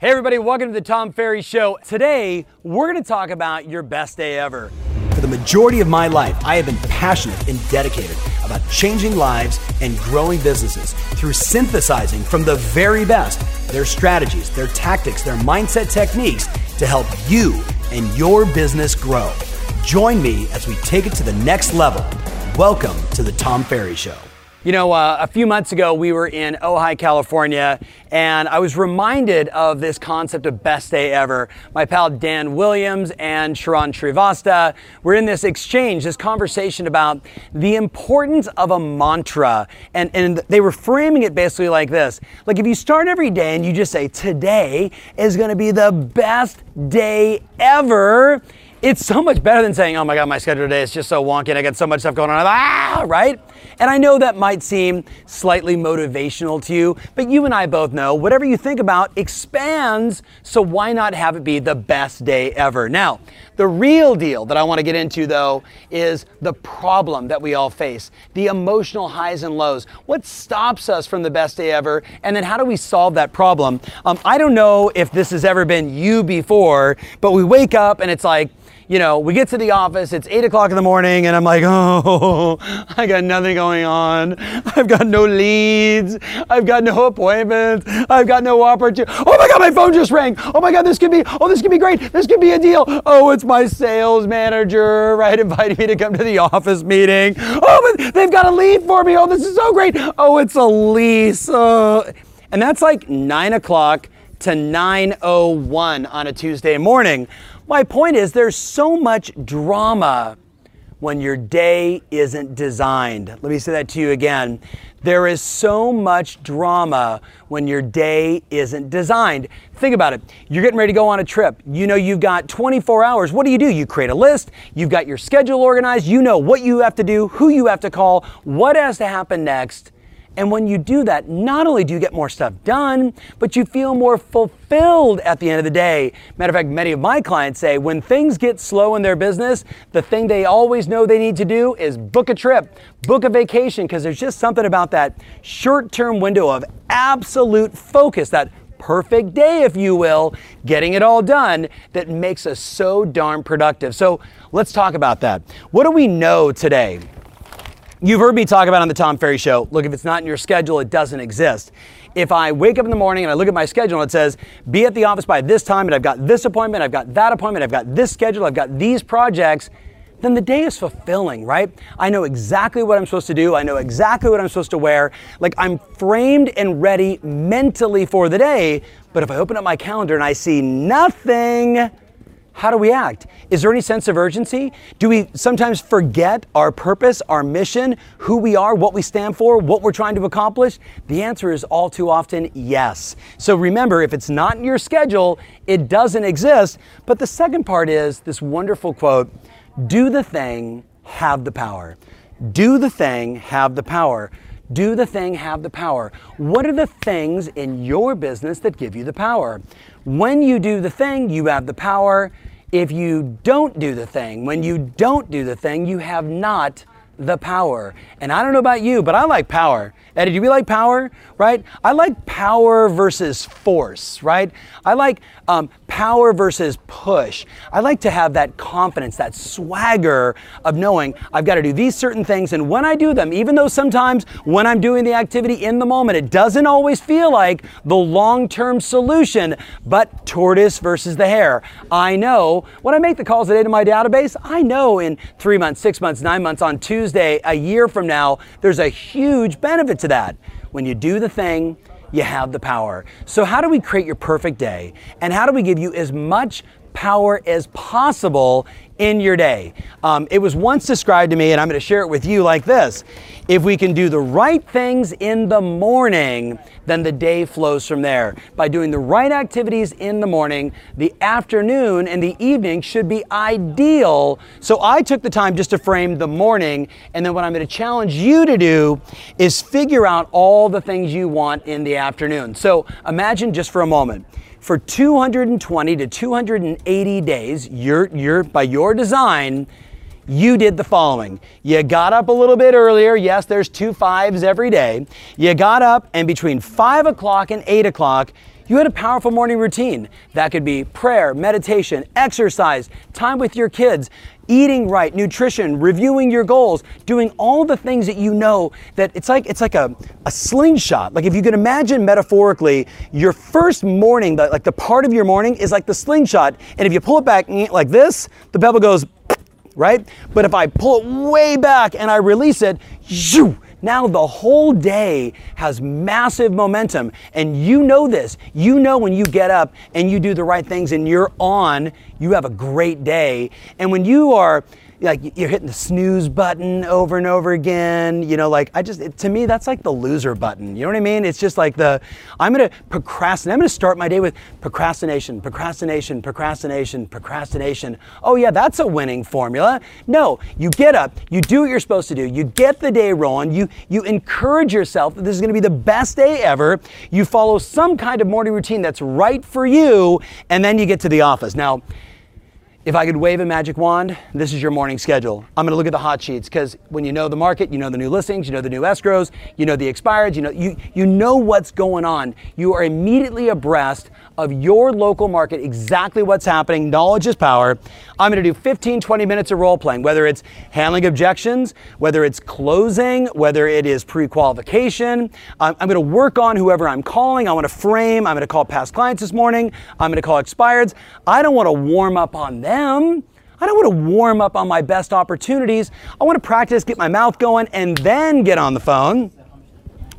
Hey, everybody, welcome to the Tom Ferry Show. Today, we're going to talk about your best day ever. For the majority of my life, I have been passionate and dedicated about changing lives and growing businesses through synthesizing from the very best their strategies, their tactics, their mindset techniques to help you and your business grow. Join me as we take it to the next level. Welcome to the Tom Ferry Show. You know, uh, a few months ago, we were in Ojai, California, and I was reminded of this concept of best day ever. My pal Dan Williams and Sharon Srivasta were in this exchange, this conversation about the importance of a mantra. And, and they were framing it basically like this like, if you start every day and you just say, Today is going to be the best day ever it's so much better than saying, oh my God, my schedule today is just so wonky and I got so much stuff going on. Ah, right? And I know that might seem slightly motivational to you, but you and I both know whatever you think about expands, so why not have it be the best day ever? Now, the real deal that I want to get into though is the problem that we all face, the emotional highs and lows. What stops us from the best day ever? And then how do we solve that problem? Um, I don't know if this has ever been you before, but we wake up and it's like, you know, we get to the office, it's eight o'clock in the morning, and I'm like, oh, I got nothing going on. I've got no leads. I've got no appointments. I've got no opportunity. Oh my God, my phone just rang. Oh my God, this could be, oh, this could be great. This could be a deal. Oh, it's my sales manager, right, inviting me to come to the office meeting. Oh, but they've got a lead for me. Oh, this is so great. Oh, it's a lease. Oh. And that's like nine o'clock to 9.01 on a Tuesday morning. My point is, there's so much drama when your day isn't designed. Let me say that to you again. There is so much drama when your day isn't designed. Think about it. You're getting ready to go on a trip. You know you've got 24 hours. What do you do? You create a list. You've got your schedule organized. You know what you have to do, who you have to call, what has to happen next and when you do that, not only do you get more stuff done, but you feel more fulfilled at the end of the day. Matter of fact, many of my clients say when things get slow in their business, the thing they always know they need to do is book a trip, book a vacation, because there's just something about that short term window of absolute focus, that perfect day, if you will, getting it all done that makes us so darn productive. So let's talk about that. What do we know today? You've heard me talk about on the Tom Ferry Show. Look, if it's not in your schedule, it doesn't exist. If I wake up in the morning and I look at my schedule and it says, be at the office by this time, and I've got this appointment, I've got that appointment, I've got this schedule, I've got these projects, then the day is fulfilling, right? I know exactly what I'm supposed to do. I know exactly what I'm supposed to wear. Like I'm framed and ready mentally for the day. But if I open up my calendar and I see nothing, how do we act? Is there any sense of urgency? Do we sometimes forget our purpose, our mission, who we are, what we stand for, what we're trying to accomplish? The answer is all too often yes. So remember, if it's not in your schedule, it doesn't exist. But the second part is this wonderful quote do the thing, have the power. Do the thing, have the power. Do the thing, have the power. What are the things in your business that give you the power? When you do the thing, you have the power. If you don't do the thing, when you don't do the thing, you have not the power. And I don't know about you, but I like power. Eddie, do we like power? Right? I like power versus force, right? I like um, power versus push. I like to have that confidence, that swagger of knowing I've got to do these certain things. And when I do them, even though sometimes when I'm doing the activity in the moment, it doesn't always feel like the long term solution, but tortoise versus the hare. I know when I make the calls today to my database, I know in three months, six months, nine months, on Tuesday, a year from now, there's a huge benefit to that. When you do the thing, you have the power. So, how do we create your perfect day? And how do we give you as much power as possible in your day. Um, it was once described to me, and I'm going to share it with you like this If we can do the right things in the morning, then the day flows from there. By doing the right activities in the morning, the afternoon and the evening should be ideal. So I took the time just to frame the morning, and then what I'm going to challenge you to do is figure out all the things you want in the afternoon. So imagine just for a moment for 220 to 280 days, you're, you're, by your design, you did the following. You got up a little bit earlier. Yes, there's two fives every day. You got up, and between 5 o'clock and 8 o'clock, You had a powerful morning routine. That could be prayer, meditation, exercise, time with your kids, eating right, nutrition, reviewing your goals, doing all the things that you know that it's like it's like a, a slingshot. Like if you can imagine metaphorically, your first morning, like the part of your morning is like the slingshot. And if you pull it back mm, like this, the pebble goes right? But if I pull it way back and I release it, shoo, now the whole day has massive momentum. And you know this. You know when you get up and you do the right things and you're on, you have a great day. And when you are like you're hitting the snooze button over and over again. You know, like I just, it, to me, that's like the loser button. You know what I mean? It's just like the, I'm gonna procrastinate. I'm gonna start my day with procrastination, procrastination, procrastination, procrastination. Oh, yeah, that's a winning formula. No, you get up, you do what you're supposed to do, you get the day rolling, you, you encourage yourself that this is gonna be the best day ever. You follow some kind of morning routine that's right for you, and then you get to the office. Now, if I could wave a magic wand, this is your morning schedule. I'm to look at the hot sheets because when you know the market, you know the new listings, you know the new escrows, you know the expireds, you know you you know what's going on. You are immediately abreast of your local market, exactly what's happening. Knowledge is power. I'm going to do 15, 20 minutes of role playing, whether it's handling objections, whether it's closing, whether it is pre qualification. I'm, I'm, going to work on whoever I'm calling. I want to frame. I'm going to call past clients this morning. I'm going to call expireds. I don't want to warm up on them. I don't want to warm up on my best opportunities. I want to practice, get my mouth going, and then get on the phone.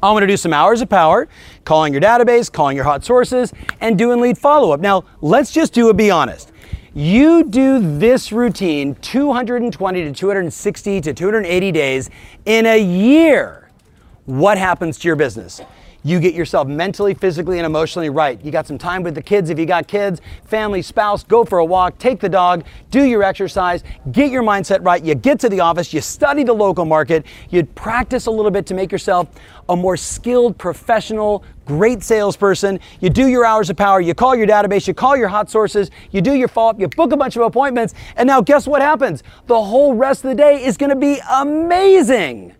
I'm to do some hours of power, calling your database, calling your hot sources, and doing lead follow up. Now, let's just do a be honest. You do this routine 220 to 260 to 280 days in a year. What happens to your business? You get yourself mentally, physically, and emotionally right. You got some time with the kids if you got kids, family, spouse, go for a walk, take the dog, do your exercise, get your mindset right. You get to the office, you study the local market, you practice a little bit to make yourself a more skilled, professional, great salesperson. You do your hours of power, you call your database, you call your hot sources, you do your follow up, you book a bunch of appointments, and now guess what happens? The whole rest of the day is going to be amazing.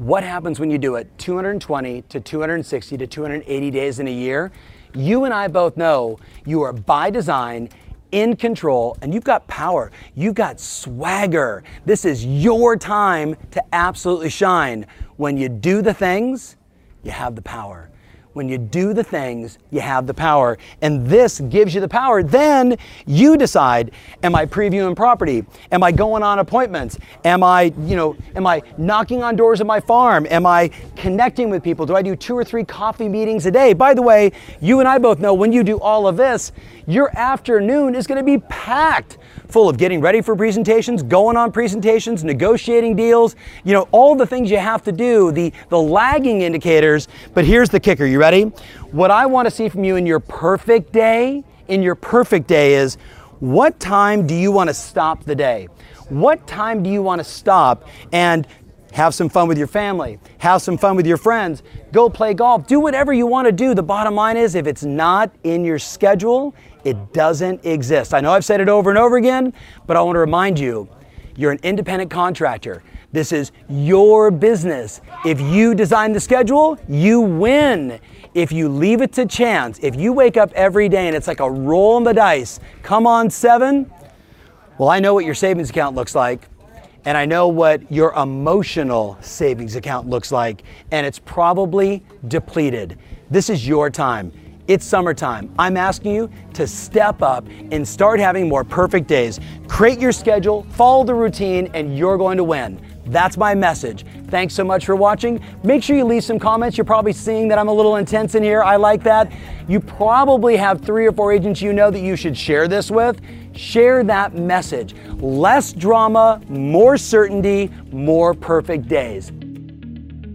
What happens when you do it 220 to 260 to 280 days in a year? You and I both know you are by design in control and you've got power. You've got swagger. This is your time to absolutely shine. When you do the things, you have the power. When you do the things, you have the power. And this gives you the power. Then you decide, am I previewing property? Am I going on appointments? Am I, you know, am I knocking on doors at my farm? Am I connecting with people? Do I do two or three coffee meetings a day? By the way, you and I both know when you do all of this, your afternoon is going to be packed full of getting ready for presentations, going on presentations, negotiating deals, you know, all the things you have to do, the, the lagging indicators. But here's the kicker you ready? What I want to see from you in your perfect day, in your perfect day is what time do you want to stop the day? What time do you want to stop and have some fun with your family, have some fun with your friends, go play golf, do whatever you want to do. The bottom line is if it's not in your schedule, it doesn't exist. I know I've said it over and over again, but I want to remind you you're an independent contractor. This is your business. If you design the schedule, you win. If you leave it to chance, if you wake up every day and it's like a roll in the dice, come on, seven. Well, I know what your savings account looks like, and I know what your emotional savings account looks like, and it's probably depleted. This is your time. It's summertime. I'm asking you to step up and start having more perfect days. Create your schedule, follow the routine, and you're going to win. That's my message. Thanks so much for watching. Make sure you leave some comments. You're probably seeing that I'm a little intense in here. I like that. You probably have three or four agents you know that you should share this with. Share that message. Less drama, more certainty, more perfect days.